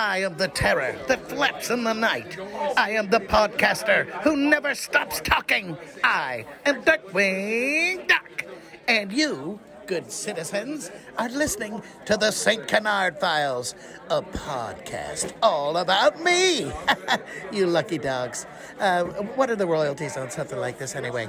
I am the terror that flaps in the night. I am the podcaster who never stops talking. I am Darkwing Duck. And you, good citizens, are listening to the St. Canard Files, a podcast all about me. you lucky dogs. Uh, what are the royalties on something like this anyway?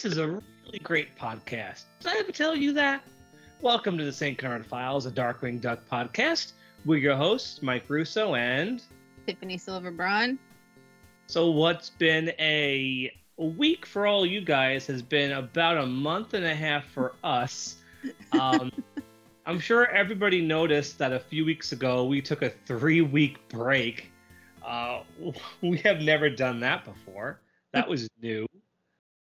This is a really great podcast. Did I ever tell you that? Welcome to the St. Canard Files, a Darkwing Duck podcast. We're your hosts, Mike Russo and. Tiffany Silver Braun. So, what's been a week for all you guys has been about a month and a half for us. Um, I'm sure everybody noticed that a few weeks ago we took a three week break. Uh, we have never done that before. That was new.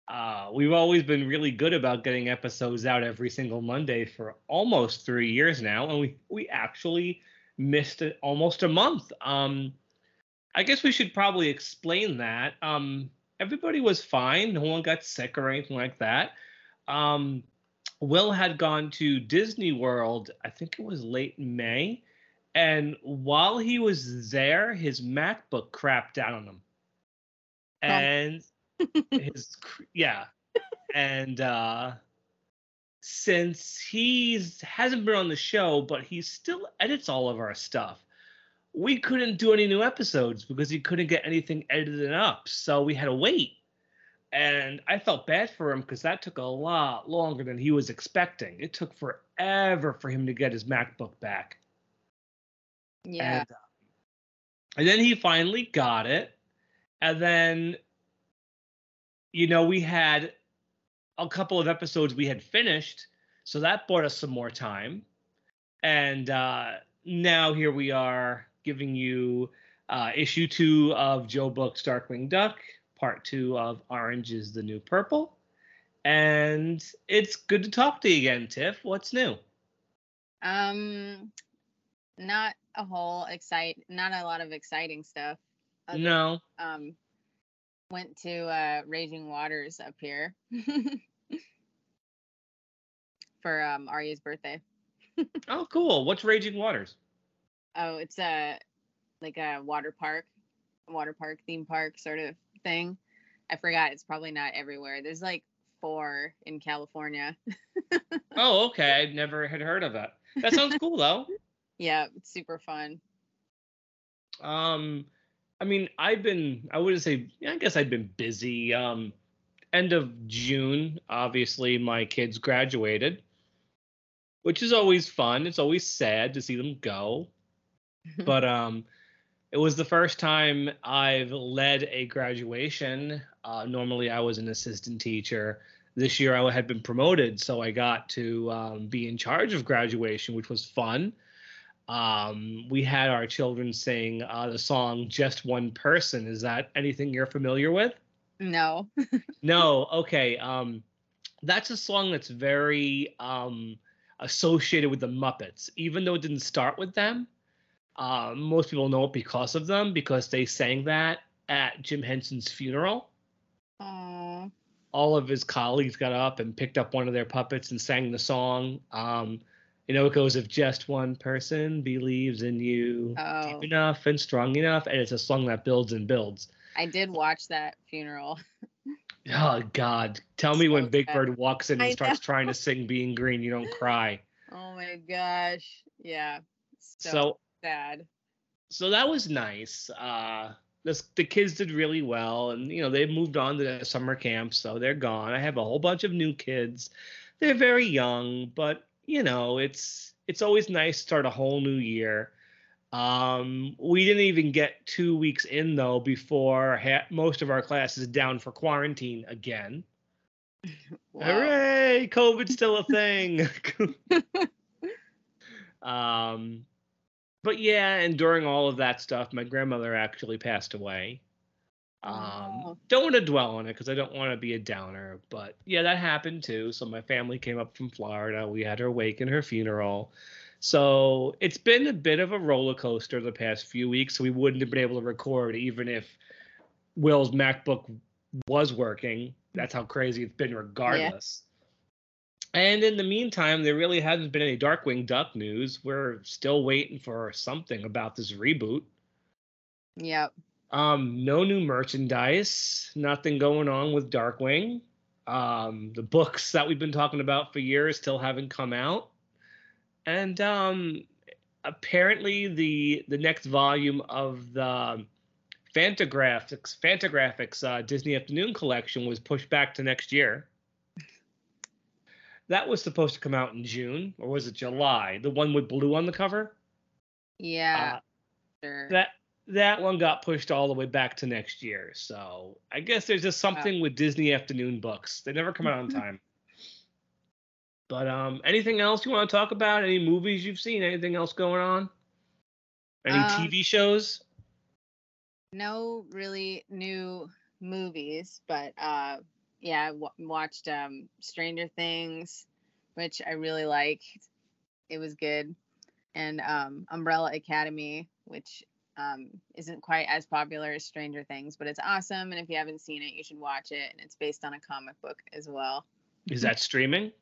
Uh, we've always been really good about getting episodes out every single Monday for almost three years now, and we we actually missed it almost a month. Um, I guess we should probably explain that. Um, everybody was fine; no one got sick or anything like that. Um, Will had gone to Disney World. I think it was late May, and while he was there, his MacBook crapped out on him, and his yeah. And uh since he's hasn't been on the show but he still edits all of our stuff we couldn't do any new episodes because he couldn't get anything edited up. So we had to wait. And i felt bad for him because that took a lot longer than he was expecting. It took forever for him to get his macbook back. Yeah. and, uh, and then he finally got it. And then, you know, we had a couple of episodes we had finished. So that bought us some more time. And uh, now here we are giving you uh, issue two of Joe Book's Darkwing Duck, part two of Orange is the New Purple. And it's good to talk to you again, Tiff. What's new? Um, not a whole excite, not a lot of exciting stuff. other- No. Um, went to uh Raging Waters up here for um Arya's birthday. Oh, cool. What's Raging Waters? Oh, it's a like a water park, water park theme park sort of thing. I forgot. It's probably not everywhere. There's like four in California. Oh, okay. I never had heard of that. That sounds cool though. yeah, it's super fun. Um, I mean, I've been, I wouldn't say, I guess I've been busy. Um, end of June, obviously, my kids graduated, which is always fun. It's always sad to see them go. But um, it was the first time I've led a graduation. Uh, normally, I was an assistant teacher. This year, I had been promoted, so I got to um, be in charge of graduation, which was fun um, we had our children sing uh, the song "Just One Person." Is that anything you're familiar with? no. No. Okay. Um, that's a song that's very um, associated with the Muppets, even though it didn't start with them. Uh, most people know it because of them because they sang that at Jim Henson's funeral. Oh. All of his colleagues got up and picked up one of their puppets and sang the song. Um, you know, it goes if just one person believes in you Oh. deep enough and strong enough, and it's a song that builds and builds. I did watch that funeral. Oh God! Tell me when Big sad. Bird walks in I and starts know. trying to sing "Being Green," you don't cry. Oh my gosh. Yeah. So, So, sad. so that was nice. Uh, this, the kids did really well, and you know they've moved on to summer camp, so they're gone. I have a whole bunch of new kids. They're very young, but you know it's it's always nice to start a whole new year. Um, we didn't even get two weeks in though before ha- most of our classes down for quarantine again. Wow. Hooray! COVID's still a thing. um, but yeah, and during all of that stuff, my grandmother actually passed away. Um, Oh. don't want to dwell on it because I don't want to be a downer, but yeah, that happened too. So my family came up from Florida. We had her wake and her funeral. So it's been a bit of a roller coaster the past few weeks. So we wouldn't have been able to record even if Will's MacBook was working. That's how crazy it's been, regardless. And in the meantime, there really hasn't been any Darkwing Duck news. We're still waiting for something about this reboot. Yep. Um, no new merchandise, nothing going on with Darkwing. Um, the books that we've been talking about for years still haven't come out. And um, apparently the the next volume of the Fantagraphics Fantagraphics uh, Disney Afternoon collection was pushed back to next year. That was supposed to come out in June, or was it July? The one with blue on the cover. Yeah. Uh, sure. that that one got pushed all the way back to next year. So I guess there's just something with Disney afternoon books. They never come out on time. But um, anything else you want to talk about? Any movies you've seen? Anything else going on? Any Um, TV shows? no really new movies, but uh, yeah, I w- watched um, Stranger Things, which I really liked. It was good, and um, Umbrella Academy, which um, isn't quite as popular as Stranger Things, but it's awesome. And if you haven't seen it, you should watch it. And it's based on a comic book as well. Is that streaming?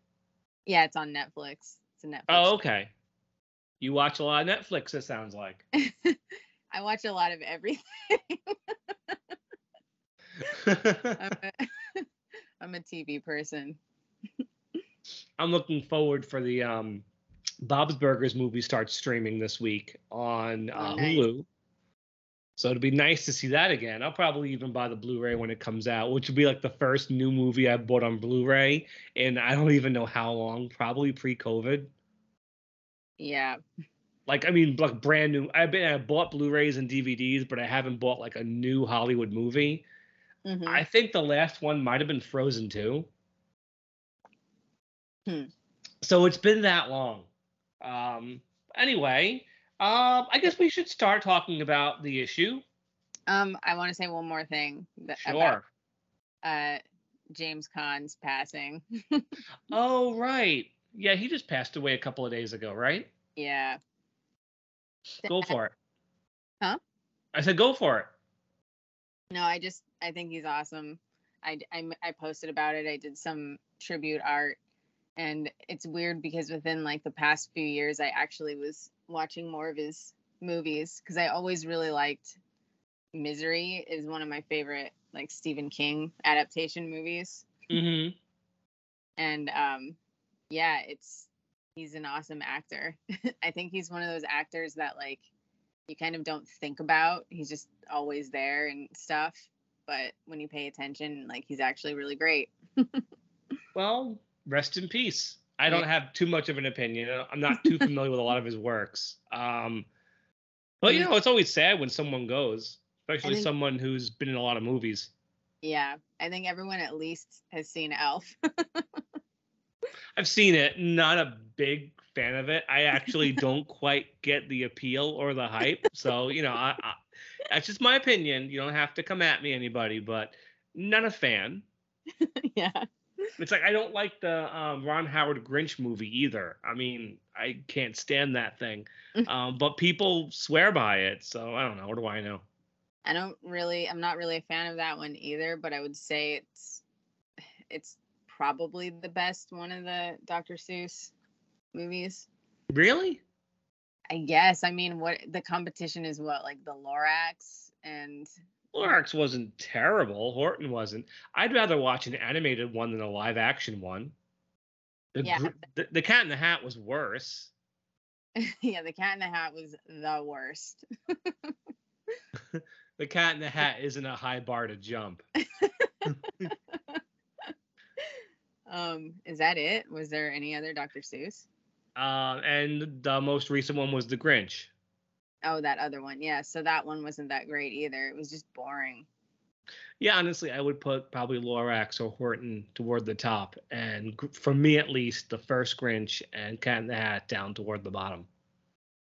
Yeah, it's on Netflix. It's a Netflix. Oh, okay. You watch a lot of Netflix. It sounds like. I watch a lot of everything. I'm a, I'm a TV person. I'm looking forward for the um, Bob's Burgers movie starts streaming this week on uh, Oh, nice. Hulu. So it'd be nice to see that again. I'll probably even buy the Blu-ray when it comes out, which would be like the first new movie I bought on Blu-ray, and I don't even know how long. Probably pre-COVID. Yeah. Like I mean, like brand new. I've been I bought Blu-rays and DVDs, but I haven't bought like a new Hollywood movie. Mhm. I think the last one might have been Frozen too. Hmm. So it's been that long. Um, anyway, um, I guess we should start talking about the issue. Um, I want to say one more thing that, Sure. about uh James Caan's passing. Oh, right. Yeah, he just passed away a couple of days ago, right? yeah. Go for it. Huh? I said go for it. No, I just I think he's awesome. I, I I posted about it. I did some tribute art, and it's weird because within like the past few years, I actually was watching more of his movies because I always really liked Misery. Is one of my favorite like Stephen King adaptation movies. hmm and um yeah it's he's an awesome actor i think he's one of those actors that like you kind of don't think about he's just always there and stuff but when you pay attention like he's actually really great Well, rest in peace. I don't have too much of an opinion. I'm not too familiar with a lot of his works. Um, but you know, it's always sad when someone goes, especially think- someone who's been in a lot of movies. yeah i think everyone at least has seen elf I've seen it, not a big fan of it. I actually don't quite get the appeal or the hype. So, you know, I, I, that's just my opinion. You don't have to come at me, anybody, but not a fan. yeah It's like I don't like the um, Ron Howard Grinch movie either. I mean, I can't stand that thing. Um, but people swear by it, so I don't know. What do I know? i don't really i'm not really a fan of that one either but i would say it's it's probably the best one of the dr seuss movies Really? I guess. I mean, what the competition is what like the Lorax and Lorax wasn't terrible. Horton wasn't. I'd rather watch an animated one than a live action one. The, Yeah. the, the Cat in the Hat was worse. yeah, the Cat in the Hat was the worst. The Cat in the Hat isn't a high bar to jump. Um, is that it? Was there any other Dr. Seuss? Uh, and the most recent one was The Grinch. Oh, that other one. Yeah, so that one wasn't that great either. It was just boring. Yeah, honestly, I would put probably Lorax or Horton toward the top, and for me at least, the first Grinch and Cat in the Hat down toward the bottom.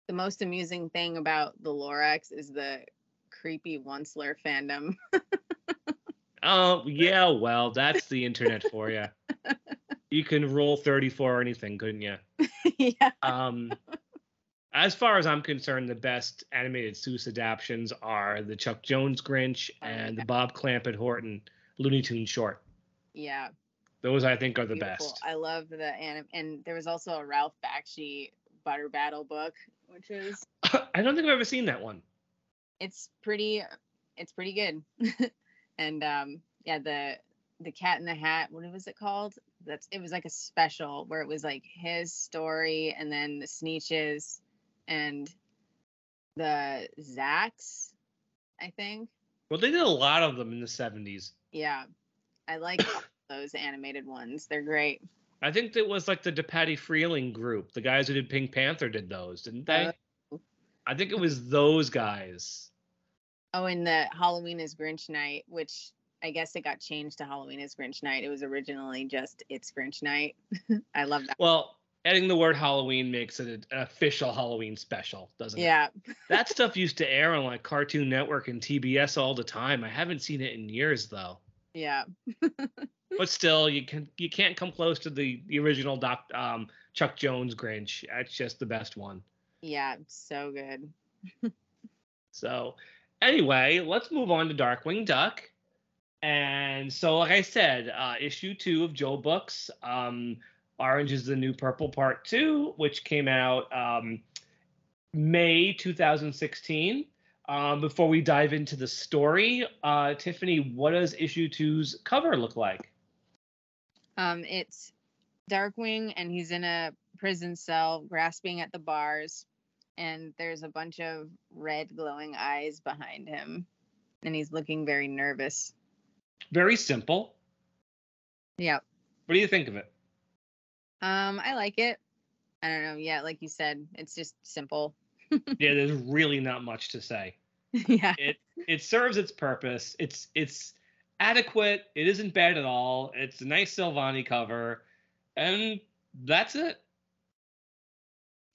the most amusing thing about the Lorax is the creepy Onceler fandom. Oh, yeah, well, that's the internet for you. You can rule 34 or anything, couldn't you? yeah. Um, as far as I'm concerned, the best animated Seuss adaptations are the Chuck Jones Grinch Oh, and the. Bob Clampett Horton Looney Tunes short. Yeah. Those I think are the beautiful. best. I love the anim and there was also a Ralph Bakshi Butter Battle book, which is I don't think I've ever seen that one. it's pretty it's pretty good. and um yeah, the the cat in the hat, what was it called? That's it was like a special where it was like his story and then the Sneetches and the Zax, I think. Well, they did a lot of them in the 70s. Yeah. I like those animated ones. They're great. I think it was like the DePatie-Freleng group. The guys who did Pink Panther did those, didn't they? Oh. I think it was those guys. Oh, and the Halloween is Grinch Night, which I guess it got changed to Halloween is Grinch Night. It was originally just It's Grinch Night. I love that. Well, adding the word Halloween makes it an official Halloween special, doesn't it? Yeah. That stuff used to air on like Cartoon Network and TBS all the time. I haven't seen it in years though. Yeah. But still, you can you can't come close to the, the original Doc um, Chuck Jones Grinch. That's just the best one. Yeah. So good. So, anyway, let's move on to Darkwing Duck. And so, like I said, uh, issue two of Joe Books, um, Orange is the New Purple Part Two, which came out um, May 2016. Um, before we dive into the story, uh, Tiffany, what does issue two's cover look like? Um, it's Darkwing and he's in a prison cell grasping at the bars and there's a bunch of red glowing eyes behind him and he's looking very nervous. Very simple. Yep. What do you think of it? Um, I like it. I don't know. Yeah, like you said, it's just simple. yeah, there's really not much to say. yeah. it it serves its purpose. It's it's adequate. It isn't bad at all. It's a nice Silvani cover, and that's it.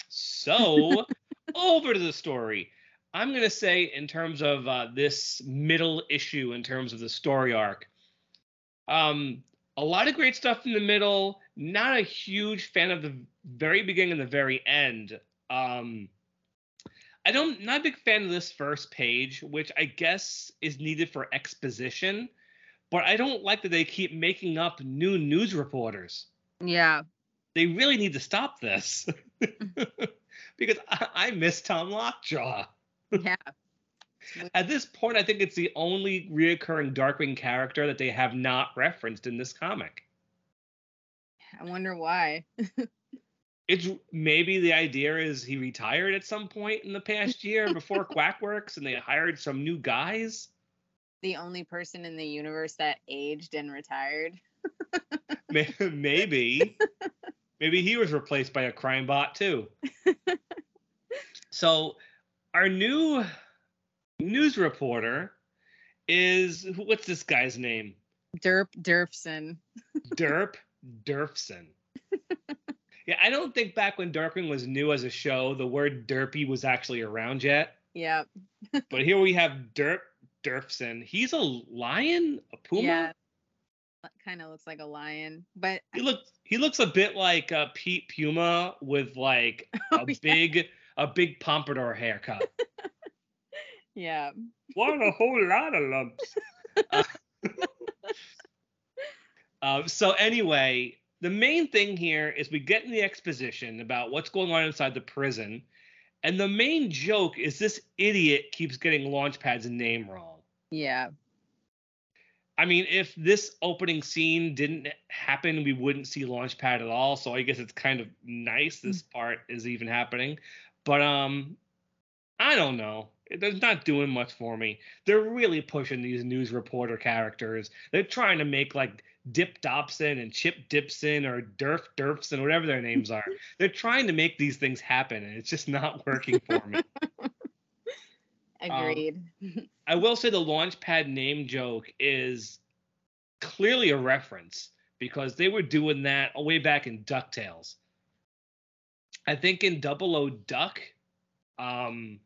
So over to the story. I'm gonna say in terms of uh, this middle issue, in terms of the story arc, um, a lot of great stuff in the middle. Not a huge fan of the very beginning and the very end. Um, I don't not a big fan of this first page, which I guess is needed for exposition, but I don't like that they keep making up new news reporters. Yeah. They really need to stop this. because I, I miss Tom Lockjaw. Yeah. At this point, I think it's the only reoccurring Darkwing character that they have not referenced in this comic. I wonder why. It's maybe the idea is he retired at some point in the past year before Quackwerks and they hired some new guys. The only person in the universe that aged and retired. Maybe maybe he was replaced by a crime bot too so our new news reporter is what's this guy's name Derp Derfson. derp derfson yeah i don't think back when darkwing was new as a show the word derpy was actually around yet Yeah. but here we have derp derfson he's a lion a puma Yeah. Kind of looks like a lion, but He looks he looks a bit like uh, Pete Puma with like a Oh, yeah. big a big pompadour haircut. yeah. what a whole lot of lumps. Uh, um, so anyway, the main thing here is we get in the exposition about what's going on inside the prison, and the main joke is this idiot keeps getting Launchpad's name wrong. Yeah. I mean, if this opening scene didn't happen, we wouldn't see Launchpad at all. So I guess it's kind of nice this part is even happening. But um, I don't know. It's not doing much for me. They're really pushing these news reporter characters. They're trying to make like Dip Dobson and Chip Dipson or Durf Durfson, whatever their names are. They're trying to make these things happen, and it's just not working for me. Um, Agreed. I will say the Launchpad name joke is clearly a reference because they were doing that way back in DuckTales. I think in Double O Duck, um,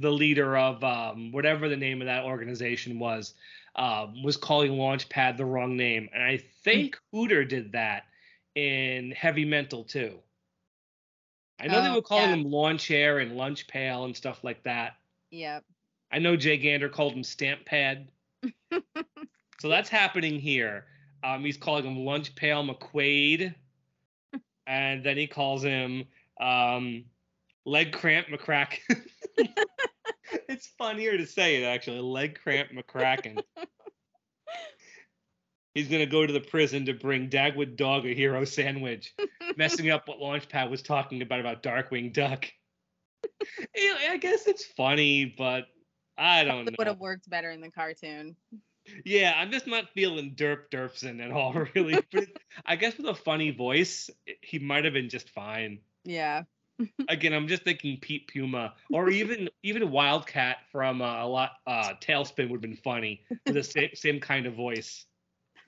the leader of um, whatever the name of that organization was, um, was calling Launchpad the wrong name, and I think Hooter did that in Heavy Mental too. I know they Oh, were calling yeah. him Lawn Chair and Lunch Pail and stuff like that. Yep. I know J. Gander called him Stamp Pad. so that's happening here. Um, he's calling him Lunch Pail McQuaid, and then he calls him um, Leg Cramp McCracken. it's funnier to say it actually, Leg Cramp McCracken. He's gonna go to the prison to bring Dagwood Dog a hero sandwich, messing up what Launchpad was talking about about Darkwing Duck. I guess it's funny, but I don't know. It would have worked better in the cartoon. Yeah, I'm just not feeling Derp Derpson at all, really. but I guess with a funny voice, he might have been just fine. Yeah. Again, I'm just thinking Pete Puma or even even Wildcat from uh, a lot uh, TaleSpin would have been funny with the same same kind of voice.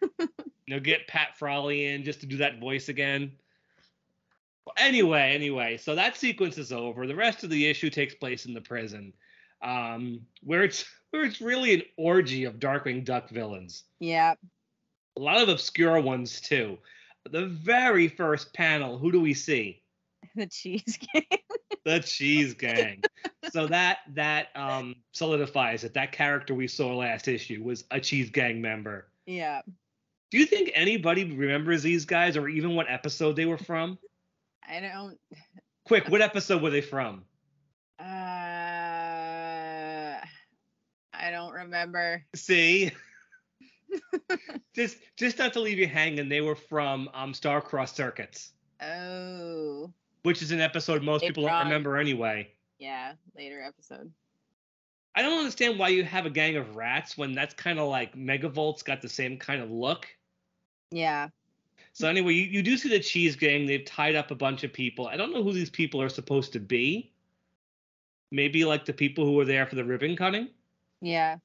you know, get Pat Fraley in just to do that voice again. Well, anyway, anyway, so that sequence is over. The rest of the issue takes place in the prison, um, where it's where it's really an orgy of Darkwing Duck villains. Yeah. A lot of obscure ones too. The very first panel, who do we see? The cheese gang. The Cheese Gang. so that that um solidifies that That character we saw last issue was a Cheese Gang member. yeah. Do you think anybody remembers these guys or even what episode they were from? I don't. Quick, what episode were they from? Uh. I don't remember. See? just just not to leave you hanging, they were from um Star Crossed Circuits, Oh. Which is an episode most They people don't remember anyway. Yeah. Later episode. I don't understand why you have a gang of rats when that's kind of like Megavolt's got the same kind of look. Yeah. So anyway, you, you do see the cheese gang. They've tied up a bunch of people. I don't know who these people are supposed to be. Maybe like the people who were there for the ribbon cutting. Yeah.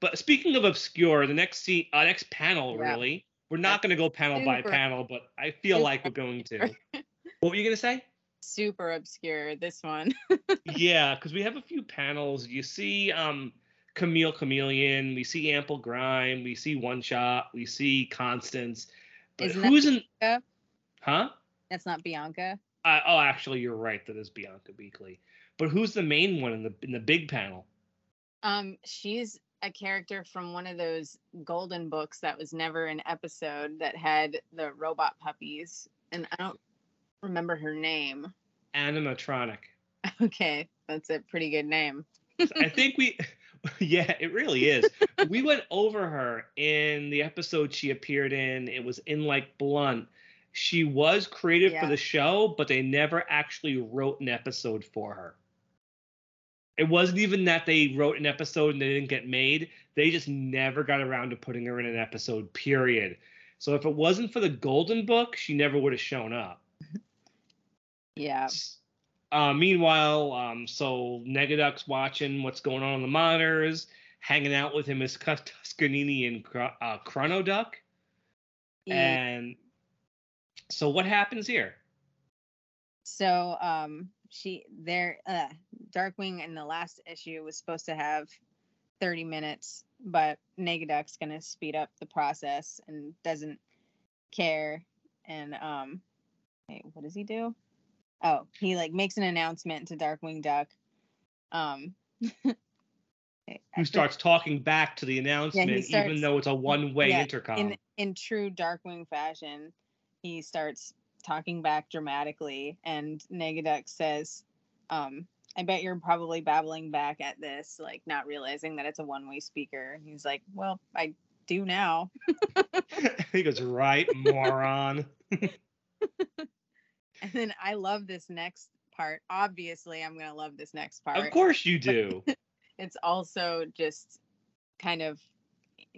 But speaking of obscure, the next scene, uh, next panel, Yeah. really, we're not going to go panel by panel, but I feel like we're going to. What were you going to say? Super obscure. This one. yeah, because we have a few panels. You see um Camille Chameleon, we see Ample Grime, we see One Shot, we see Constance. But Isn't that who's in Bianca? Huh? That's not Bianca. Uh, oh, actually, you're right. That is Bianca Beakley. But who's the main one in the in the big panel? Um, she's a character from one of those golden books that was never an episode that had the robot puppies, and I don't remember her name. Animatronic. Okay, that's a pretty good name. I think we, yeah, it really is. we went over her in the episode she appeared in. It was in like Blunt. She was created for the show, but they never actually wrote an episode for her. It wasn't even that they wrote an episode and they didn't get made. They just never got around to putting her in an episode, period. So if it wasn't for the Golden Book, she never would have shown up. Yeah. Uh, meanwhile, um, so Negaduck's watching what's going on on the monitors. Hanging out with him is Tuskernini and uh, Chrono Duck. Yeah. And so what happens here? So um she there uh Darkwing in the last issue was supposed to have 30 minutes, but Negaduck's gonna speed up the process and doesn't care. And um wait, what does he do? Oh, he like makes an announcement to Darkwing Duck. Um Who starts talking back to the announcement, even starts- though it's a one-way yeah, intercom? in in true Darkwing fashion, he starts talking back dramatically, and Negaduck says, um, "I bet you're probably babbling back at this, like not realizing that it's a one-way speaker." And he's like, "Well, I do now." he goes, "Right, moron." And then I love this next part. Obviously, I'm gonna love this next part. of course you do. It's also just kind of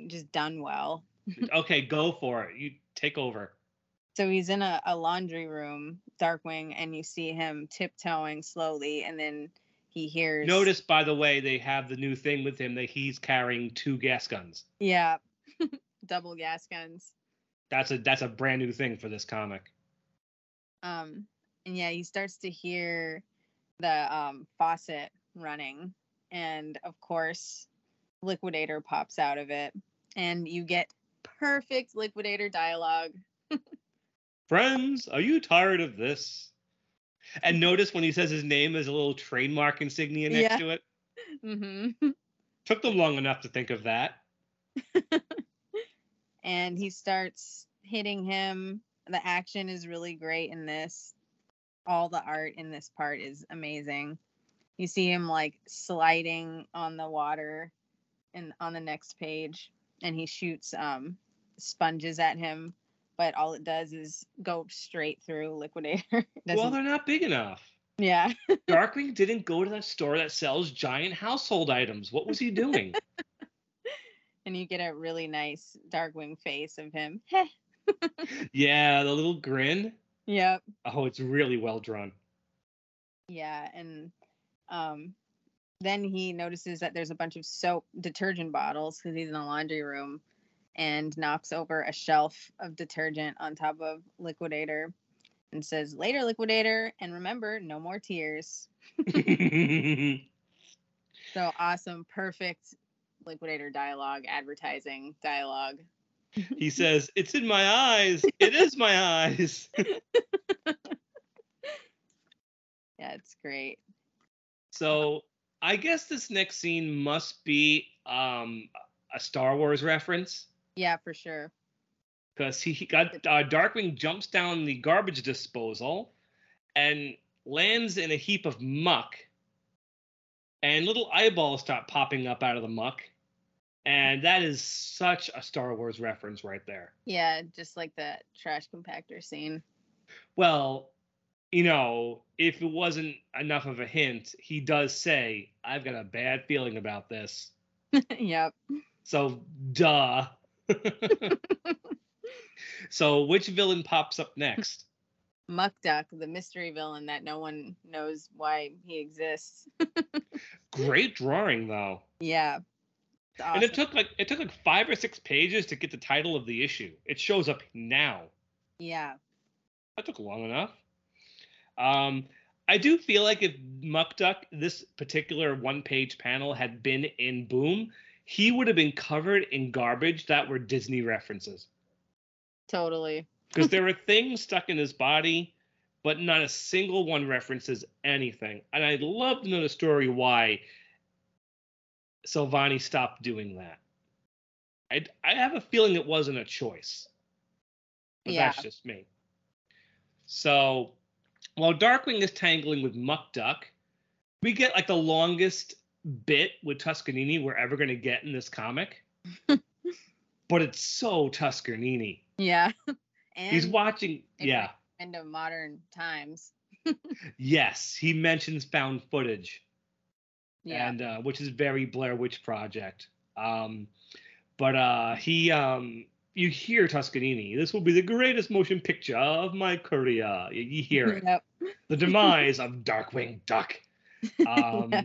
just done well. okay, go for it. You take over. So he's in a, a laundry room, Darkwing, and you see him tiptoeing slowly, and then he hears. Notice, by the way, they have the new thing with him that he's carrying two gas guns. Yeah, double gas guns. That's a that's a brand new thing for this comic. Um, and yeah, he starts to hear the um, faucet running, and of course, Liquidator pops out of it, and you get perfect Liquidator dialogue. Friends, are you tired of this? And notice when he says his name, there's a little trademark insignia next Yeah. to it. Mm-hmm. Took them long enough to think of that. and he starts hitting him. The action is really great in this. All the art in this part is amazing. You see him like sliding on the water and on the next page and he shoots um sponges at him, but all it does is go straight through liquidator. Well, they're not big enough. yeah. Darkwing didn't go to that store that sells giant household items. What was he doing? And you get a really nice Darkwing face of him. Yeah, the little grin. Yep. Oh, it's really well drawn. Yeah, and um, then he notices that there's a bunch of soap detergent bottles because he's in the laundry room, and knocks over a shelf of detergent on top of Liquidator, and says, "Later, Liquidator, and remember, no more tears." So awesome, perfect Liquidator dialogue, advertising dialogue. He says, "It's in my eyes. It is my eyes." Yeah, it's great. So I guess this next scene must be um, a Star Wars reference Yeah, for sure. because he, he got uh, Darkwing jumps down the garbage disposal and lands in a heap of muck, and little eyeballs start popping up out of the muck, and that is such a Star Wars reference right there. Yeah, just like that trash compactor scene. Well, you know, if it wasn't enough of a hint, he does say, "I've got a bad feeling about this." yep. So, duh. so, which villain pops up next? Muck Duck, the mystery villain that no one knows why he exists. Great drawing, though. Yeah. It's And it took like it took like five or six pages to get the title of the issue. It shows up now. Yeah. That took long enough. Um, I do feel like if Muck Duck, this particular one-page panel, had been in Boom, he would have been covered in garbage that were Disney references. Totally. because there were things stuck in his body, but not a single one references anything. And I'd love to know the story why Silvani stopped doing that. I I have a feeling it wasn't a choice, but Yeah. that's just me. So while Darkwing is tangling with Muck Duck, we get like the longest bit with Tuskernini we're ever going to get in this comic. but it's so Tuskernini. Yeah. and He's watching. Yeah. end of modern times. Yes, he mentions found footage, Yeah. and uh, which is very Blair Witch Project. Um, but uh, he, um, you hear Tuskernini. This will be the greatest motion picture of my career. You, you hear it. Yep. The demise of Darkwing Duck. Um, Yeah.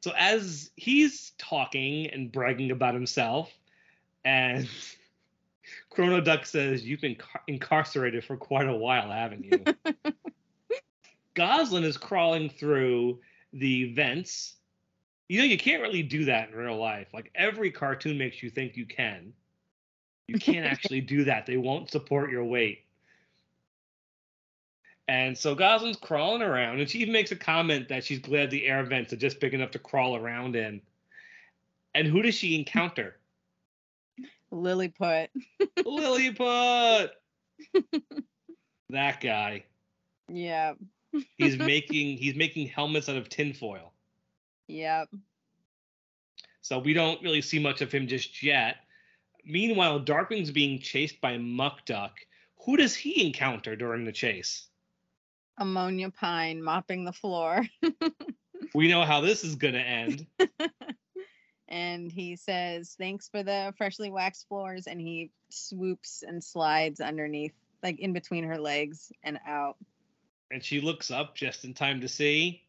So as he's talking and bragging about himself, and Chrono Duck says, "You've been car- incarcerated for quite a while, haven't you?" Gosalyn is crawling through the vents. You know, you can't really do that in real life. Like every cartoon makes you think you can. You can't actually do that. They won't support your weight. And so Gosalyn's crawling around, and she even makes a comment that she's glad the air vents are just big enough to crawl around in. And who does she encounter? Lilliput. Lilliput. that guy. Yeah. He's making he's making helmets out of tinfoil. Yep. So we don't really see much of him just yet. Meanwhile, Darkwing's being chased by Muck Duck. Who does he encounter during the chase? Ammonia Pine mopping the floor. We know how this is going to end. and he says, Thanks for the freshly waxed floors. And he swoops and slides underneath, like in between her legs and out. And she looks up just in time to see.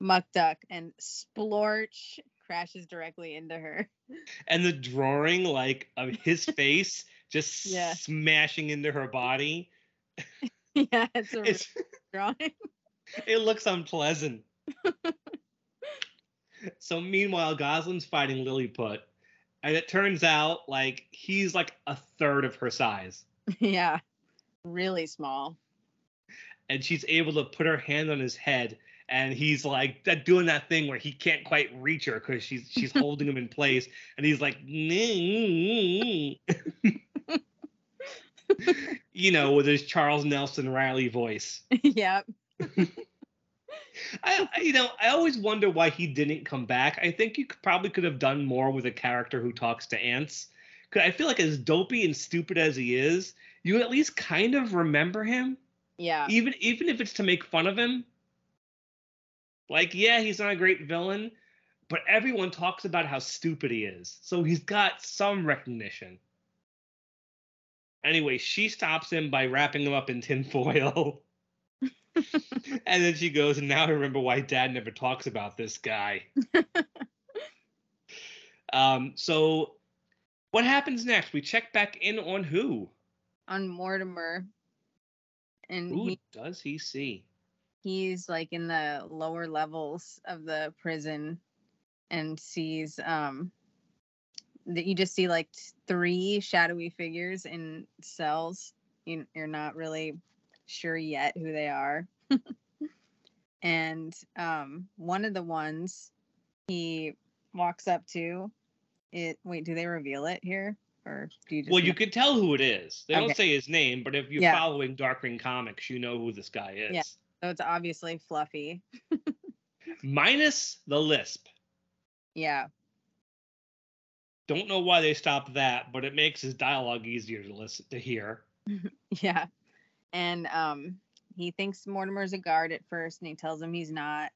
Muck Duck and Splorch crashes directly into her. And the drawing, like, of his face just Yeah. smashing into her body. yeah, it's a It's drawing. it looks unpleasant. so meanwhile, Gosalyn's fighting Lilliput, and it turns out like he's like a third of her size, yeah. Really small. and she's able to put her hand on his head, and he's like that doing that thing where he can't quite reach her because she's she's holding him in place, and he's like, you know, with his Charles Nelson Reilly voice. yep. I, I- you know, I always wonder why he didn't come back. I think you could, probably could have done more with a character who talks to ants. Cause I feel like as dopey and stupid as he is, you at least kind of remember him, Yeah. even even if it's to make fun of him. Like, yeah, he's not a great villain, but everyone talks about how stupid he is, so he's got some recognition. Anyway, she stops him by wrapping him up in tinfoil. and then she goes, and now I remember why dad never talks about this guy. um, so what happens next? We check back in on who? On Mortimer. And Who he, does he see? He's like in the lower levels of the prison and sees um that you just see like three shadowy figures in cells. You, you're not really sure yet who they are. and um one of the ones he walks up to it wait do they reveal it here or do you just Well, you know? could tell who it is. They don't say his name, but if you're Yeah. following Darkwing Comics, you know who this guy is. Yeah. So it's obviously fluffy Minus the lisp. yeah Don't know why they stopped that, but it makes his dialogue easier to listen to hear. Yeah. And um he thinks Mortimer's a guard at first and he tells him he's not.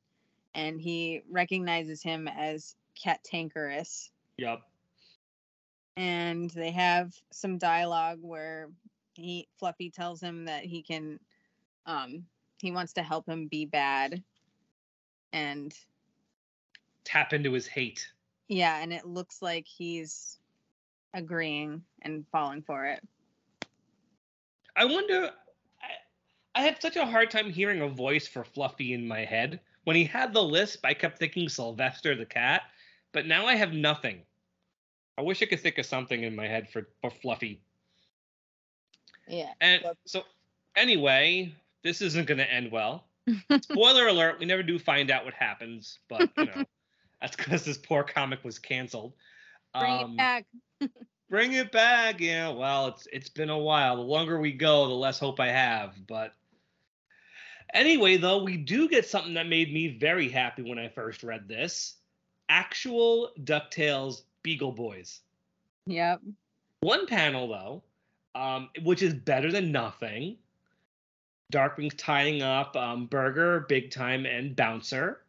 And he recognizes him as Cat Tankerus. Yup. And they have some dialogue where he Fluffy tells him that he can um he wants to help him be bad. And Tap into his hate. yeah, and it looks like he's agreeing and falling for it. I wonder. I, I had such a hard time hearing a voice for Fluffy in my head. When he had the lisp, I kept thinking Sylvester the cat, but now I have nothing. I wish I could think of something in my head for, for Fluffy. Yeah. And so, anyway, this isn't going to end well. Spoiler alert: we never do find out what happens, but you know, that's because this poor comic was canceled. Bring Um, it back. Bring it back. Yeah, well, it's it's been a while. The longer we go, the less hope I have. But anyway, though, we do get something that made me very happy when I first read this. Actual DuckTales Beagle Boys. Yep. One panel though, um, which is better than nothing. Darkwing's tying up um, Burger, Big Time, and Bouncer.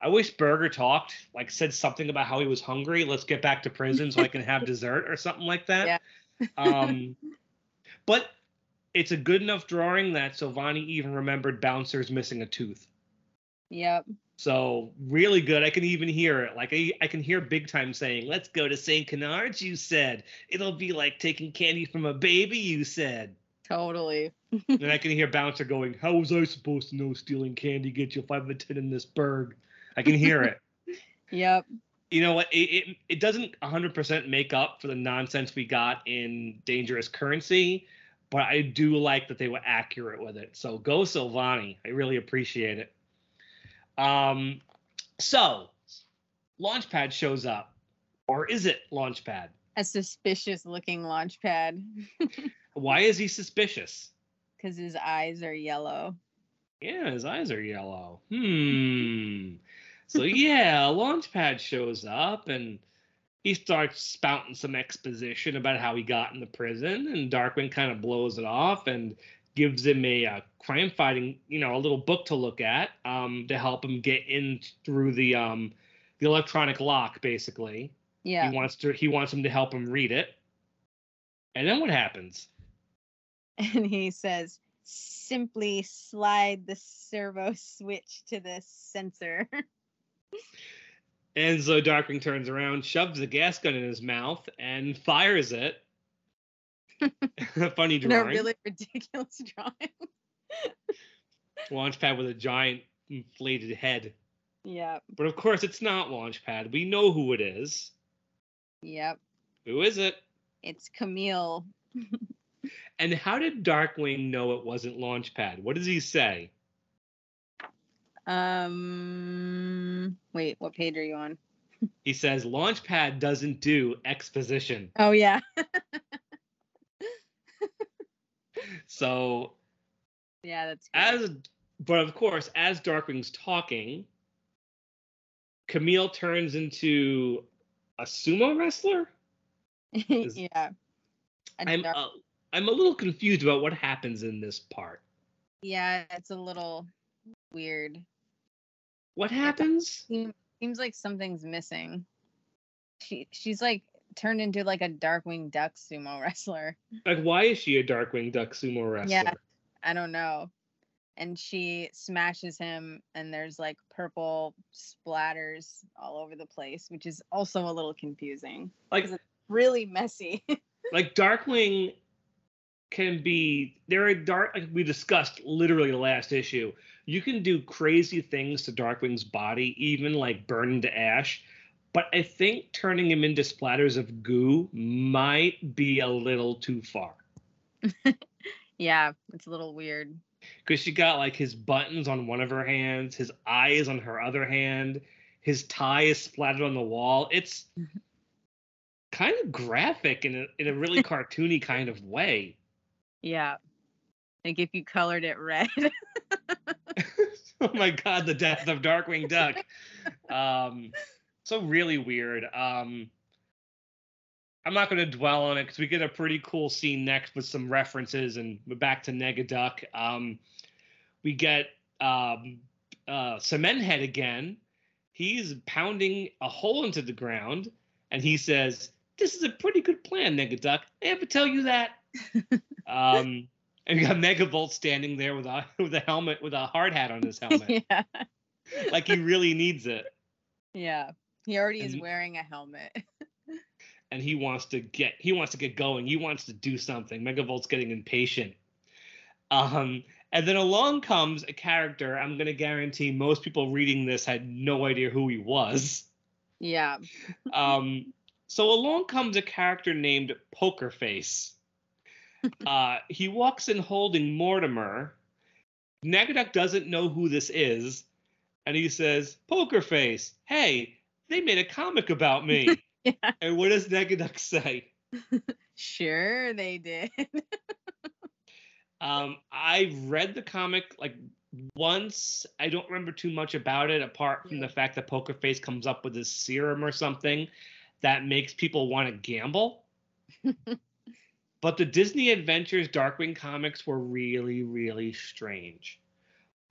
I wish Burger talked, like said something about how he was hungry. Let's get back to prison so I can have dessert or something like that. Um, but it's a good enough drawing that Silvani even remembered Bouncer's missing a tooth. Yep. So really good. I can even hear it. Like I, I can hear Big Time saying, "Let's go to St. Canards." You said it'll be like taking candy from a baby. You said. Totally. and I can hear Bouncer going, "How was I supposed to know stealing candy gets you five and ten in this burg?" I can hear it. Yep. you know what? It, it it doesn't 100% make up for the nonsense we got in Dangerous Currency, but I do like that they were accurate with it. So go Silvani. I really appreciate it. Um, so Launchpad shows up, or is it Launchpad? A suspicious looking launch pad Why is he suspicious? because his eyes are yellow. Yeah, his eyes are yellow. Hmm. So yeah, Launchpad shows up and he starts spouting some exposition about how he got in the prison, and Darkwing kind of blows it off and gives him a, uh crime fighting, you know, a little book to look at um, to help him get in through the um, the electronic lock, basically. Yeah. He wants to he wants him to help him read it. And then what happens? And he says, simply slide the servo switch to the sensor. And so Darkwing turns around, shoves a gas gun in his mouth, and fires it. A funny in a really ridiculous drawing. Launchpad with a giant inflated head. Yeah. But of course, it's not Launchpad. We know who it is. Yep. Who is it? It's Camille. And how did Darkwing know it wasn't Launchpad? What does he say? Um. Wait, what page are you on? He says Launchpad doesn't do exposition. Oh yeah. So yeah, that's good. as but of course, as Darkwing's talking, Camille turns into a sumo wrestler. yeah. I'm, uh, I'm a little confused about what happens in this part. yeah, it's a little weird. What happens? Seems like something's missing. She she's like turned into like a Darkwing Duck sumo wrestler. Like, why is she a Darkwing Duck sumo wrestler? Yeah. I don't know. And she smashes him, and there's like purple splatters all over the place, which is also a little confusing. Like, it's Really messy. like Darkwing can be there are dark like we discussed literally the last issue. You can do crazy things to Darkwing's body, even like burn him to ash. But I think turning him into splatters of goo might be a little too far. yeah, it's a little weird. Because she got like his buttons on one of her hands, his eyes on her other hand, his tie is splattered on the wall. It's mm-hmm. kind of graphic in a in a really cartoony kind of way. Yeah. Like if you colored it red. oh my god, the death of Darkwing Duck. Um, so really weird. Um, I'm not going to dwell on it because we get a pretty cool scene next with some references, and we're back to Negaduck. Um, we get um, uh, Cement Head again. He's pounding a hole into the ground, and he says, "This is a pretty good plan, Negaduck. I ever tell you that?" Um, and we got Megavolt standing there with a with a helmet with a hard hat on his helmet, yeah. like he really needs it, Yeah. He already is wearing a helmet. and he wants to get he wants to get going. He wants to do something. Megavolt's getting impatient. Um, and then along comes a character. I'm gonna guarantee most people reading this had no idea who he was. yeah. Um, so along comes a character named Poker Face. Uh, he walks in holding Mortimer. Negaduck doesn't know who this is, and he says, "Poker Face, hey, they made a comic about me." Yeah. And what does Negaduck say? Sure they did. Um, I read the comic like once. I don't remember too much about it, apart from the fact that Poker Face comes up with this serum or something that makes people want to gamble. But the Disney Adventures Darkwing comics were really, really strange,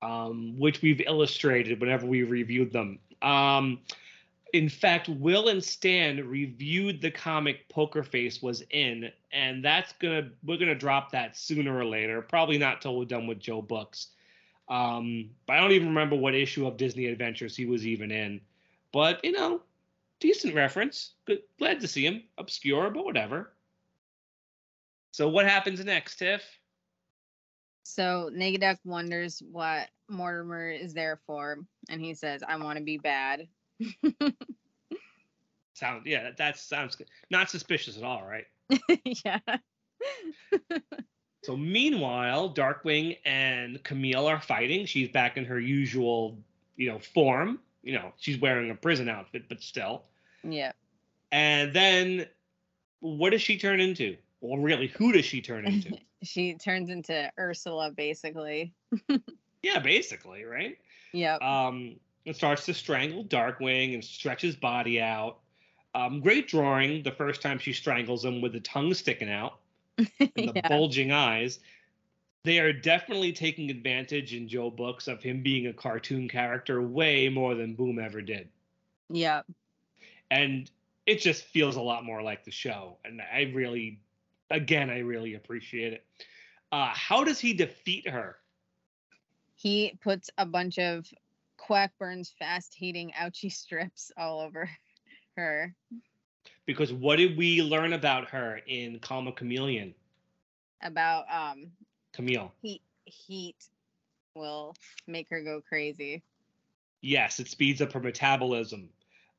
um, which we've illustrated whenever we reviewed them. Um, in fact, Will and Stan reviewed the comic Poker Face was in, and that's gonna we're gonna drop that sooner or later. Probably not till we're done with Joe Books. Um, but I don't even remember what issue of Disney Adventures he was even in. But you know, decent reference. Good, glad to see him. Obscure, but whatever. So what happens next, Tiff? so Negaduck wonders what Mortimer is there for, and he says, I want to be bad. Sound yeah, that, that sounds good. Not suspicious at all, right? yeah. So meanwhile, Darkwing and Camille are fighting. She's back in her usual, you know, form. You know, she's wearing a prison outfit, but still. Yeah. And then what does she turn into? Well, really, who does she turn into? she turns into Ursula basically. yeah, basically, right? Yep. Um, and starts to strangle Darkwing and stretch his body out. Um, great drawing the first time she strangles him with the tongue sticking out. and the yeah. bulging eyes. They are definitely taking advantage in Joe books of him being a cartoon character way more than Boom ever did. Yep. And it just feels a lot more like the show. And I really, again, I really appreciate it. Uh, how does he defeat her? He puts a bunch of Quackburn's fast heating ouchie strips all over her. Because what did we learn about her in Comma Chameleon? About um Camille. heat heat will make her go crazy. Yes, it speeds up her metabolism.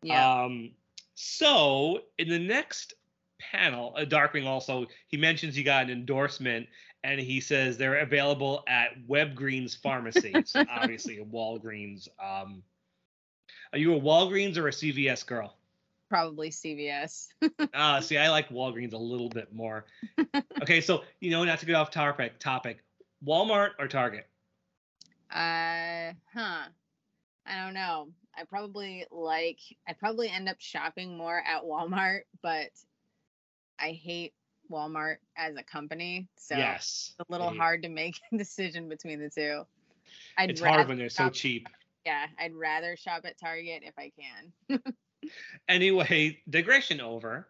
Yeah. Um, so in the next panel, uh, Darkwing also he mentions he got an endorsement, and he says they're available at Webgreens Pharmacy. so obviously, a Walgreens. Um, are you a Walgreens or a CVS girl? Probably CVS. Ah, see, I like Walgreens a little bit more. Okay, so you know, not to get off topic, topic, Walmart or Target? Uh, huh. I don't know. I probably like. I probably end up shopping more at Walmart, but I hate Walmart as a company, so yes. it's a little hard to make a decision between the two. I'd It's hard when they're so cheap. Yeah, I'd rather shop at Target if I can. Anyway, digression over.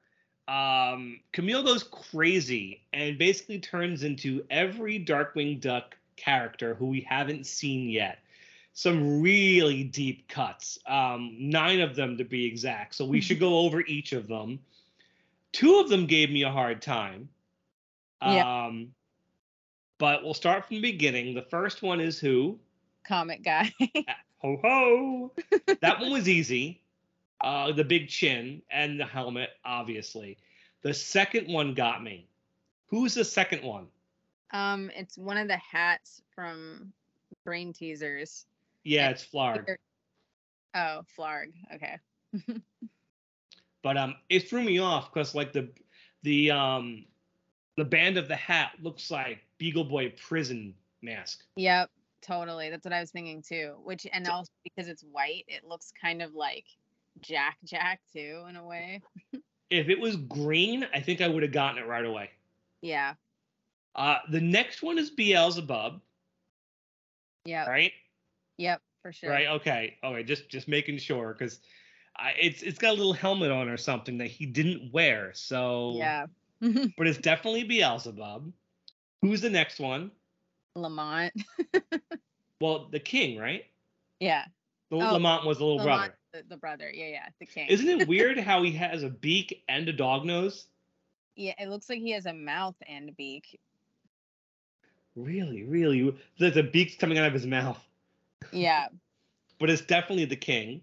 Um, Camille goes crazy and basically turns into every Darkwing Duck character who we haven't seen yet. Some really deep cuts, um, nine of them to be exact. So we should go over each of them. Two of them gave me a hard time. Yeah. Um, but we'll start from the beginning. The first one is who? Comet guy. Ho ho. that one was easy. Uh, the big chin and the helmet, obviously. The second one got me. Who's the second one? um, it's one of the hats from Brain Teasers. Yeah, it's Flarg. Oh, Flarg. Okay. But um, it threw me off because like the the um the band of the hat looks like Beagle Boy prison mask. Yep, totally. That's what I was thinking too. Which and also because it's white, it looks kind of like Jack Jack too in a way. If it was green, I think I would have gotten it right away. Yeah. Uh, the next one is Beelzebub, Yeah. right? Yep. For sure. Right. Okay. Okay. Just just making sure because it's it's got a little helmet on or something that he didn't wear. So Yeah. But it's definitely Beelzebub. Who's the next one? Lamont. Well, the king, right? yeah. The Oh, Lamont was the little Lamont, brother. the, the brother. Yeah, yeah. The king. Isn't it weird how he has a beak and a dog nose? Yeah, it looks like he has a mouth and a beak. Really, really. The, the beak's coming out of his mouth. Yeah. But it's definitely the king.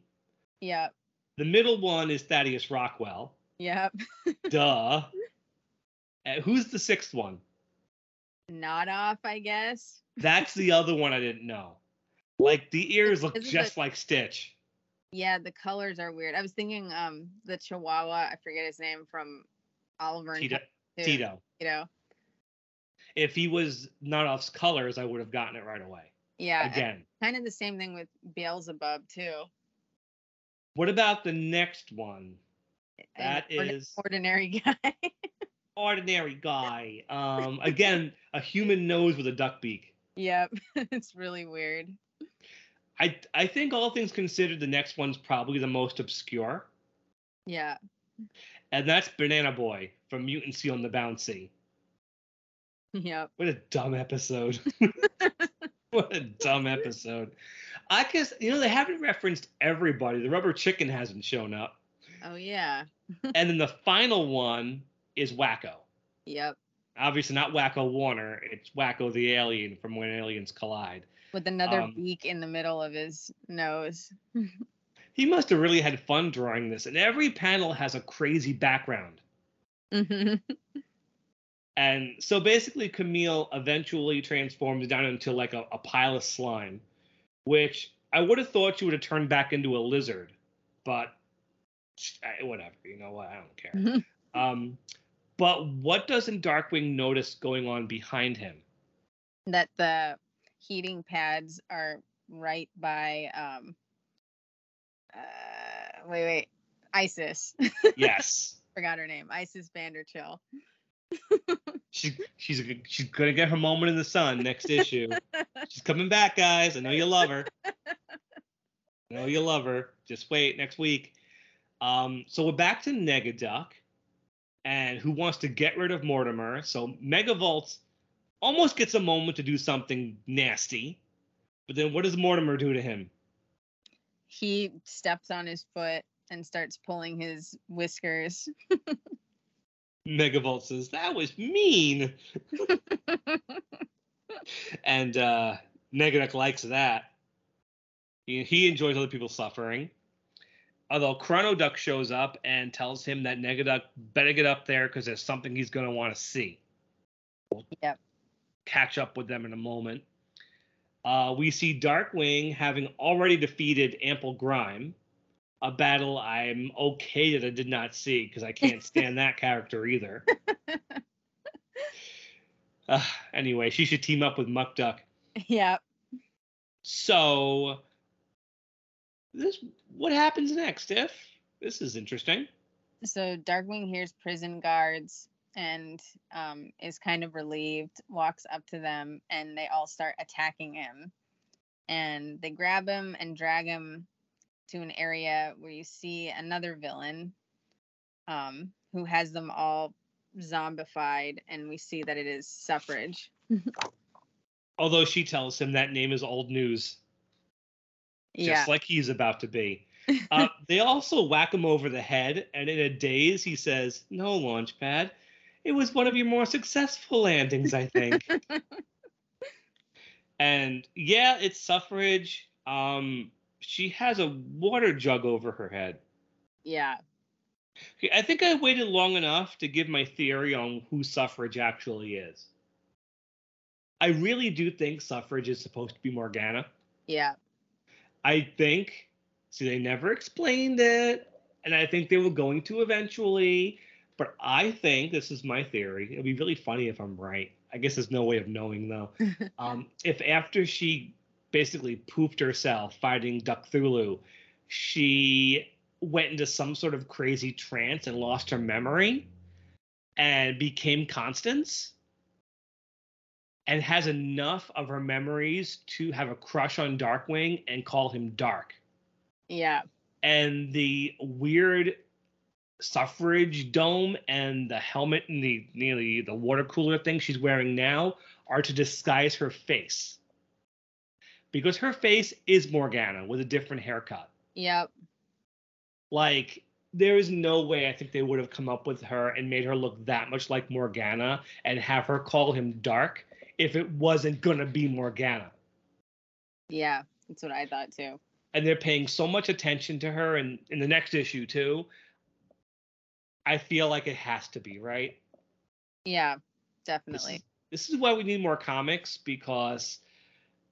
Yep. The middle one is Thaddeus Rockwell. Yep. Duh. Uh, who's the sixth one? Not off, I guess. That's the other one I didn't know. Like the ears look Isn't just the- like Stitch. Yeah, the colors are weird. I was thinking um the Chihuahua, I forget his name from Oliver and Tito. Tito. You know. If he was not off's colors, I would have gotten it right away. Yeah. Again. Kind of the same thing with Beelzebub too. What about the next one? An That ordi- is ordinary guy. ordinary guy. Um, again, a human nose with a duck beak. yep. it's really weird. I I think all things considered, the next one's probably the most obscure, Yeah. and that's Banana Boy from Mutancy on the Bouncy. Yep. What a dumb episode. what a dumb episode. I guess you know they haven't referenced everybody. The rubber chicken hasn't shown up, Oh yeah. and then the final one is Wacko. Yep. Obviously not Wacko Warner. It's Wacko the alien from When Aliens Collide. With another Um, beak in the middle of his nose. He must have really had fun drawing this, and every panel has a crazy background. Mhm. And so basically, Camille eventually transforms down into like a, a pile of slime, which I would have thought she would have turned back into a lizard, but whatever. You know what? I don't care. um, but what doesn't Darkwing notice going on behind him? that the heating pads are right by um uh wait wait Isis. Yes, Forgot her name. Isis Vanderchill. she, she's she's gonna get her moment in the sun next issue. She's coming back, guys. I know you love her. I know you love her. Just wait next week. Um, so we're back to Negaduck, and who wants to get rid of Mortimer. So Megavolt almost gets a moment to do something nasty, but then what does Mortimer do to him? He steps on his foot and starts pulling his whiskers. Megavolt says that was mean, and uh, Negaduck likes that. He, he enjoys other people suffering. Although Chrono Duck shows up and tells him that Negaduck better get up there because there's something he's going to want to see. We'll Yep. catch up with them in a moment. Uh, we see Darkwing having already defeated Ample Grime, a battle I'm okay that I did not see because I can't stand that character either. Uh, anyway, she should team up with Muck Duck. Yep. So, this what happens next? If this is interesting. So Darkwing hears prison guards and um, is kind of relieved, walks up to them, and they all start attacking him. And they grab him and drag him to an area where you see another villain um, who has them all zombified, and we see that it is Suffrage. Although she tells him that name is old news, just yeah. like he's about to be. Uh, they also whack him over the head, and in a daze, he says, "No, Launchpad. It was one of your more successful landings, I think." and yeah, it's suffrage. Um, she has a water jug over her head. yeah. Okay, I think I waited long enough to give my theory on who suffrage actually is. I really do think suffrage is supposed to be Morgana. Yeah. I think, see, they never explained it, and I think they were going to eventually. But I think this is my theory. It'd be really funny if I'm right. I guess there's no way of knowing though. um, if after she basically poofed herself fighting Duckthulu, she went into some sort of crazy trance and lost her memory and became Constance and has enough of her memories to have a crush on Darkwing and call him Dark. Yeah. And the weird suffrage dome and the helmet and the the, the water cooler thing she's wearing now are to disguise her face. Because her face is Morgana with a different haircut. Yep. Like there is no way I think they would have come up with her and made her look that much like Morgana and have her call him Dark if it wasn't gonna be Morgana. Yeah. That's what I thought too. And they're paying so much attention to her and in the next issue too. I feel like it has to be, right? Yeah. This Definitely. is, this is why we need more comics because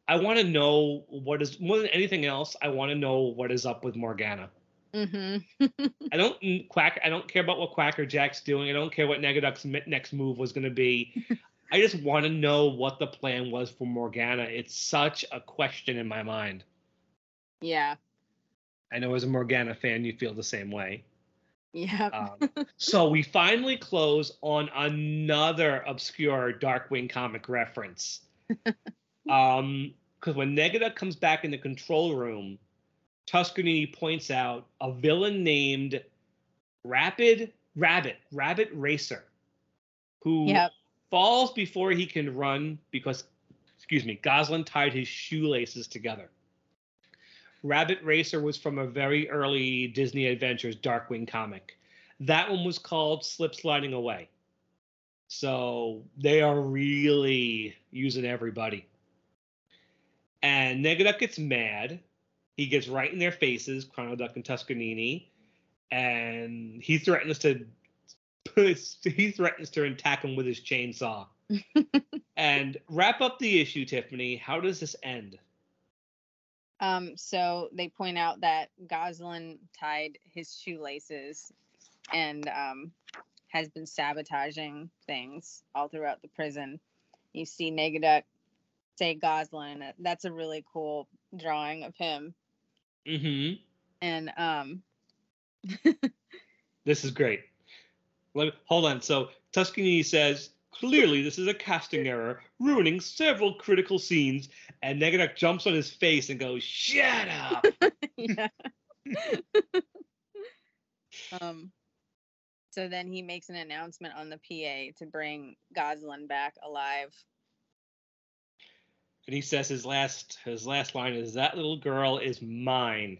I want to know what is more than anything else. I want to know what is up with Morgana. Mm-hmm. I don't mm, quack. I don't care about what Quackerjack's doing. I don't care what Negaduck's next move was going to be. I just want to know what the plan was for Morgana. It's such a question in my mind. yeah. I know as a Morgana fan, you feel the same way. Yeah. Um, so we finally close on another obscure Darkwing comic reference. Um, because when Negaduck comes back in the control room, Tuscany points out a villain named Rapid Rabbit, Rabbit Racer, who Yep. falls before he can run because, excuse me, Gosalyn tied his shoelaces together. Rabbit Racer was from a very early Disney Adventures Darkwing comic. That one was called Slip Sliding Away. So they are really using everybody. And Negaduck gets mad. He gets right in their faces, Chronoduck and Tuskernini, and he threatens to he threatens to attack him with his chainsaw. and wrap up the issue, Tiffany. How does this end? Um, so they point out that Gosalyn tied his shoelaces and um, has been sabotaging things all throughout the prison. You see Negaduck say Gosalyn. That's a really cool drawing of him. Mm-hmm. And um, This is great. Let hold on. So Tuscany says, clearly this is a casting error, ruining several critical scenes. And Negaduck jumps on his face and goes, "Shut up!" yeah. um, so then he makes an announcement on the PA to bring Gosalyn back alive. And he says his last his last line is, "That little girl is mine."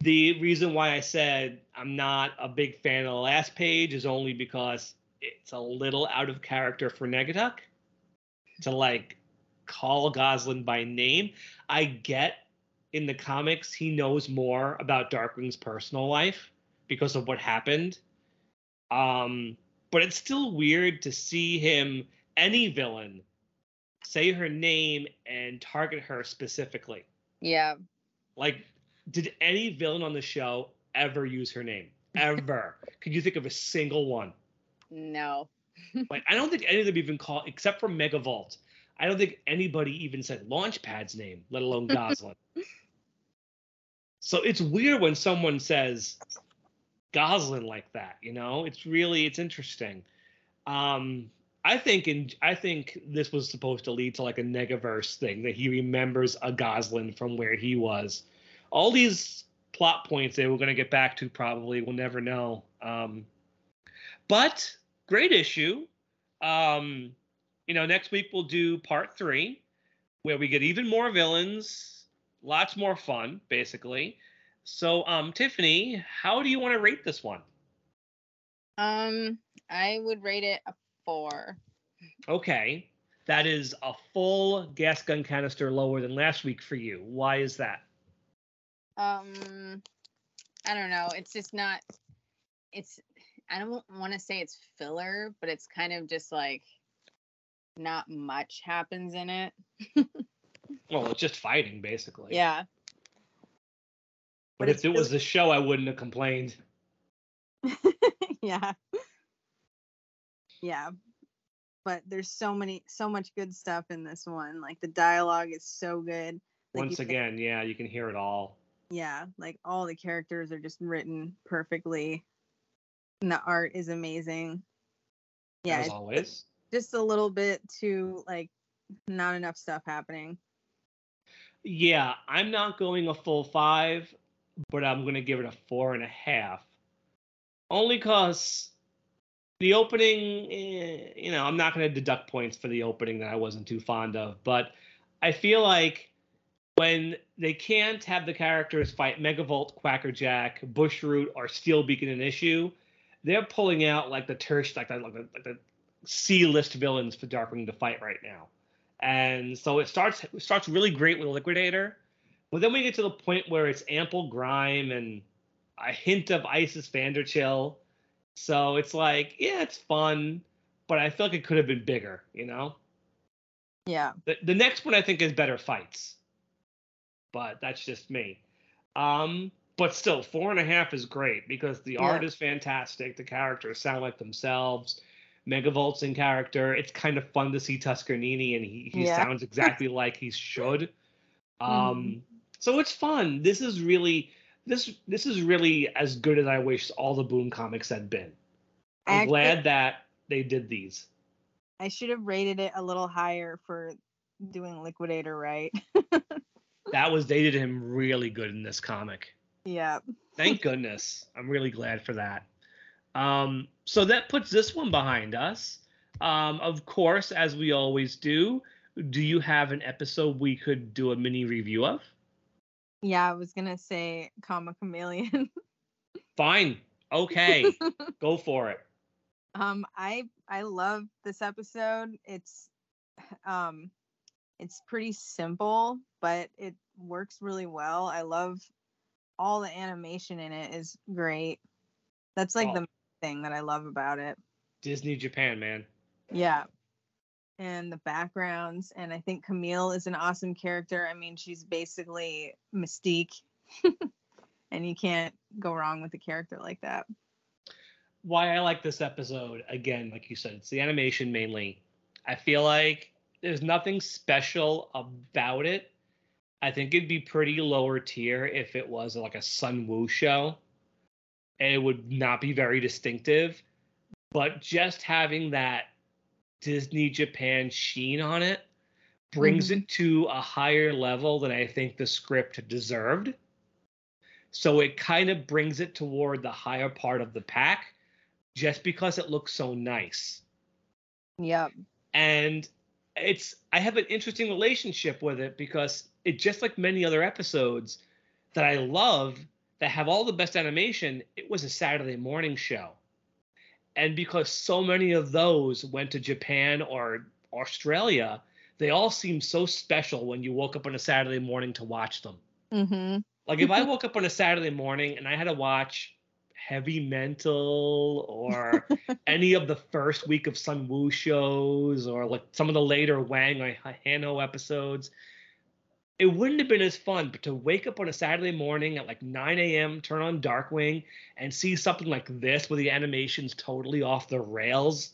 The reason why I said I'm not a big fan of the last page is only because it's a little out of character for Negaduck to like call Gosalyn by name. I get in the comics he knows more about Darkwing's personal life because of what happened. Um, but it's still weird to see him, any villain, say her name and target her specifically. Yeah. Like, did any villain on the show ever use her name? Ever? Could you think of a single one? No. Like, I don't think any of them even call, except for Megavolt. I don't think anybody even said Launchpad's name, let alone Gosalyn. so it's weird when someone says Gosalyn like that. You know, it's really it's interesting. Um, I think in I think this was supposed to lead to like a Negaverse thing that he remembers a Gosalyn from where he was. All these plot points they were going to get back to probably we'll never know. Um, but great issue. Um, you know, next week we'll do part three, where we get even more villains, lots more fun, basically. So, um, Tiffany, how do you want to rate this one? Um, I would rate it a four. Okay, that is a full gas gun canister lower than last week for you. Why is that? Um, I don't know. It's just not. It's. I don't want to say it's filler, but it's kind of just like not much happens in it. Well, it's just fighting, basically. Yeah. But, but if it was the show, I wouldn't have complained. yeah. Yeah. But there's so many so much good stuff in this one. Like the dialogue is so good. Like Once again, yeah, you can hear it all. Yeah, like all the characters are just written perfectly. And the art is amazing. Yeah, as always. just a little bit too like not enough stuff happening. Yeah, I'm not going a full five, but I'm going to give it a four and a half. Only because the opening, eh, you know, I'm not going to deduct points for the opening that I wasn't too fond of, but I feel like when they can't have the characters fight Megavolt, Quackerjack, Bushroot, or Steelbeak in an issue, they're pulling out like the tertiary, like the, like the, like the C-list villains for Darkwing to fight right now and so it starts it starts really great with Liquidator, but then we get to the point where it's ample grime and a hint of Isis Vanderchill. So it's like, yeah, it's fun, but I feel like it could have been bigger, you know. Yeah. The the next one I think is better fights, but that's just me. Um, but still, four and a half is great because the art is fantastic. The characters sound like themselves. Megavolt's in character. It's kind of fun to see Tuskernini, and he, he Yeah. sounds exactly like he should. Um, Mhm. so it's fun. This is really this this is really as good as I wish all the Boom comics had been. I'm Actually- glad that they did these. I should have rated it a little higher for doing Liquidator right. That was they did him really good in this comic. yeah. Thank goodness. I'm really glad for that. Um, so that puts this one behind us. Um, of course, as we always do, do you have an episode we could do a mini review of? Yeah, I was gonna say comma chameleon. Fine. Okay. Go for it. um I I love this episode. It's um it's pretty simple, but it works really well. I love all the animation in it is great. That's like Oh. the thing that I love about it. Disney Japan, man. Yeah. And the backgrounds. And I think Camille is an awesome character. I mean, she's basically Mystique. and you can't go wrong with a character like that. why I like this episode, again, like you said, it's the animation mainly. I feel like there's nothing special about it. I think it'd be pretty lower tier if it was like a Sunwoo show. It would not be very distinctive. But just having that Disney Japan sheen on it brings Mhm. it to a higher level than I think the script deserved. So it kind of brings it toward the higher part of the pack just because it looks so nice. Yep. And it's I have an interesting relationship with it because it just like many other episodes that I love that have all the best animation, it was a Saturday morning show. And because so many of those went to Japan or Australia, they all seem so special when you woke up on a Saturday morning to watch them. Mm-hmm. Like if I woke up on a Saturday morning and I had to watch Heavy Mental or any of the first week of Sunwoo shows or like some of the later Wang or Hanho episodes, it wouldn't have been as fun. But to wake up on a Saturday morning at like 9 a.m., turn on Darkwing, and see something like this where the animation's totally off the rails,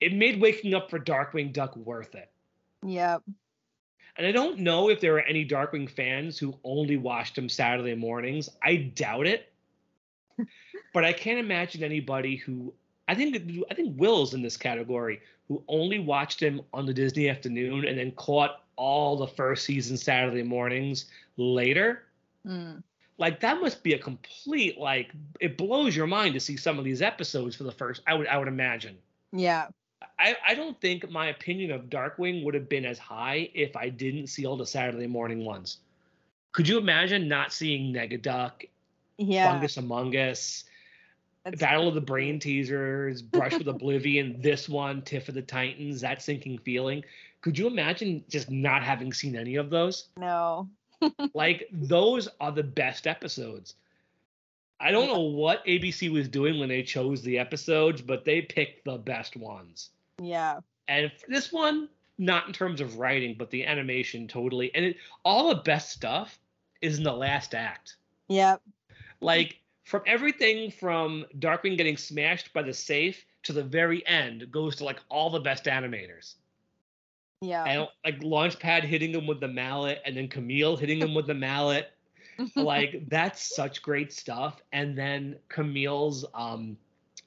it made waking up for Darkwing Duck worth it. Yep. And I don't know if there are any Darkwing fans who only watched him Saturday mornings. I doubt it. but I can't imagine anybody who I think I think Will's in this category who only watched him on the Disney afternoon and then caught all the first season Saturday mornings later. Mm. Like that must be a complete like it blows your mind to see some of these episodes for the first I would I would imagine. Yeah. I, I don't think my opinion of Darkwing would have been as high if I didn't see all the Saturday morning ones. Could you imagine not seeing Negaduck, Yeah. Fungus Amungus, That's- Battle of the Brain Teasers, Brush with Oblivion, this one, Tiff of the Titans, that sinking feeling? Could you imagine just not having seen any of those? No. like those are the best episodes. I don't know what ABC was doing when they chose the episodes, but they picked the best ones. Yeah. And this one, not in terms of writing, but the animation totally. And it, all the best stuff is in the last act. Yep. Like from everything from Darkwing getting smashed by the safe to the very end goes to like all the best animators. Yeah. And like Launchpad hitting him with the mallet, and then Camille hitting him with the mallet. like that's such great stuff. And then Camille's um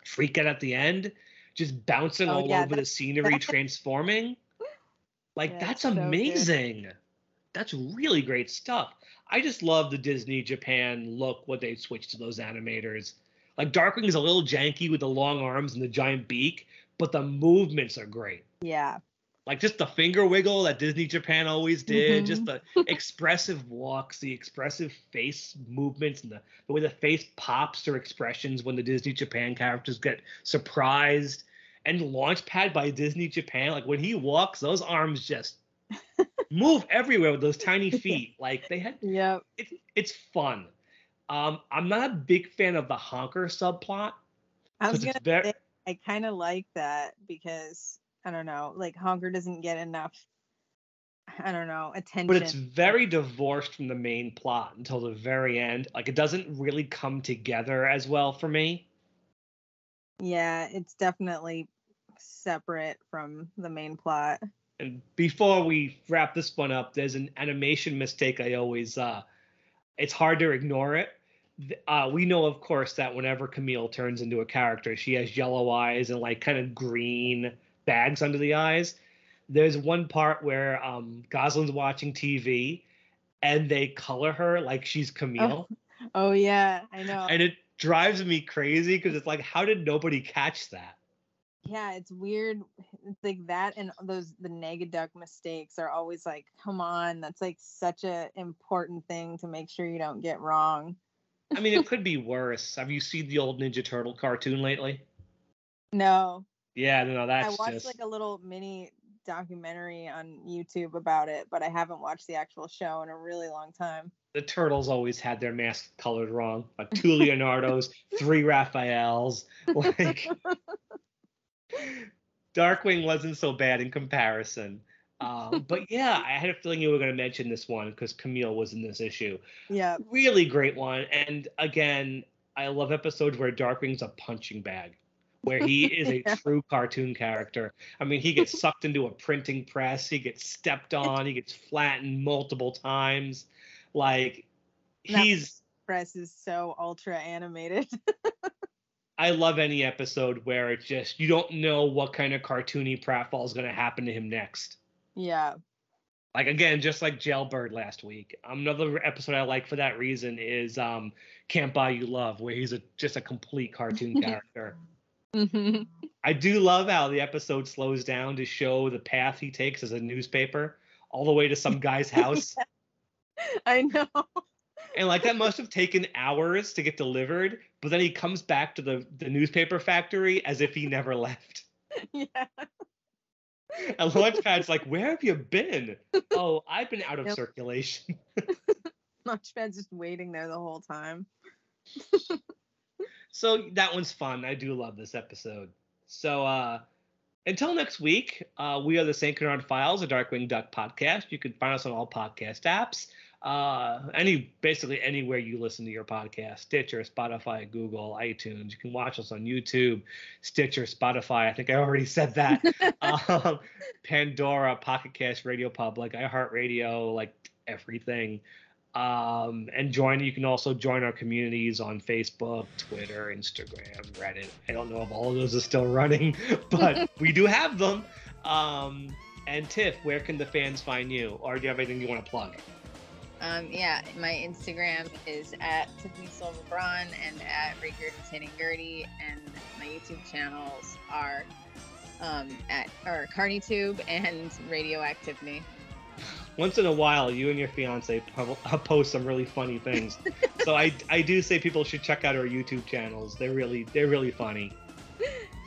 freak out at the end, just bouncing Oh, all yeah, over the scenery, transforming. Like Yeah, that's so amazing. That's really great stuff. I just love the Disney Japan look what they switched to those animators. Like Darkwing is a little janky with the long arms and the giant beak, but the movements are great yeah. like just the finger wiggle that Disney Japan always did, Mhm. just the expressive walks, the expressive face movements, and the, the way the face pops their expressions when the Disney Japan characters get surprised. And Launchpad by Disney Japan, like when he walks, those arms just move everywhere with those tiny feet. Like they had Yeah. it, it's fun. Um, I'm not a big fan of the honker subplot. I was gonna very, say I kind of like that because I don't know, like Honker doesn't get enough. I don't know attention. but it's very divorced from the main plot until the very end. Like it doesn't really come together as well for me. yeah, it's definitely separate from the main plot. And before we wrap this one up, there's an animation mistake I always uh it's hard to ignore it. Uh, we know, of course, that whenever Camille turns into a character, she has yellow eyes and like kind of green bags under the eyes. There's one part where um, Gosalyn's watching TV and they color her like she's Camille. Oh yeah, I know. and it drives me crazy because it's like how did nobody catch that yeah, it's weird. It's like that and those the Negaduck mistakes are always like, come on, that's like such a important thing to make sure you don't get wrong. i mean it could be worse have you seen the old ninja turtle cartoon lately No, yeah no that's. I watched just like a little mini documentary on YouTube about it, but I haven't watched the actual show in a really long time. the turtles always had their masks colored wrong like two leonardos three raphaels like darkwing wasn't so bad in comparison um, but yeah i had a feeling you were going to mention this one because camille was in this issue Yeah, really great one. And again, I love episodes where Darkwing's a punching bag, where he is a Yeah. true cartoon character. I mean, he gets sucked into a printing press, he gets stepped on, he gets flattened multiple times. Like That- he's press is so ultra animated. I love any episode where it's just you don't know what kind of cartoony pratfall is going to happen to him next. yeah, Like again, just like Jailbird last week. Another episode I like for that reason is um, Can't Buy You Love, where he's a just a complete cartoon character. Mhm. I do love how the episode slows down to show the path he takes as a newspaper all the way to some guy's house. I know. And like that must have taken hours to get delivered, but then he comes back to the, the newspaper factory as if he never left. yeah. and Launchpad's like, "Where have you been?" Oh, I've been out of circulation. Launchpad's just waiting there the whole time. So that one's fun. I do love this episode. So uh until next week, uh, we are the St. Canard Files, a Darkwing Duck podcast. You can find us on all podcast apps. Uh, any basically anywhere you listen to your podcast, Stitcher, Spotify, Google, iTunes. You can watch us on YouTube, Stitcher, Spotify. I think I already said that. um, Pandora, Pocket Cast, Radio Public, iHeartRadio, like everything um, and join you can also join our communities on facebook twitter instagram reddit i don't know if all of those are still running but we do have them um, and tiff where can the fans find you or do you have anything you want to plug Um, yeah, my Instagram is at Tiffany Silver Braun and at Regurgitating Gertie, and my YouTube channels are um, at or CarneyTube and Radioactive Me. once in a while you and your fiance uh, post some really funny things so I, I do say people should check out our youtube channels they're really they're really funny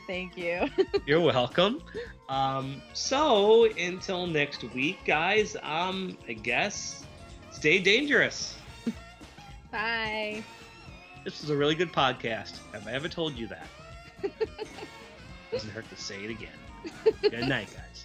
Thank you. You're welcome. Um, so until next week, guys, um, I guess stay dangerous. Bye. This was a really good podcast. Have I ever told you that? Doesn't hurt to say it again. Good night, guys.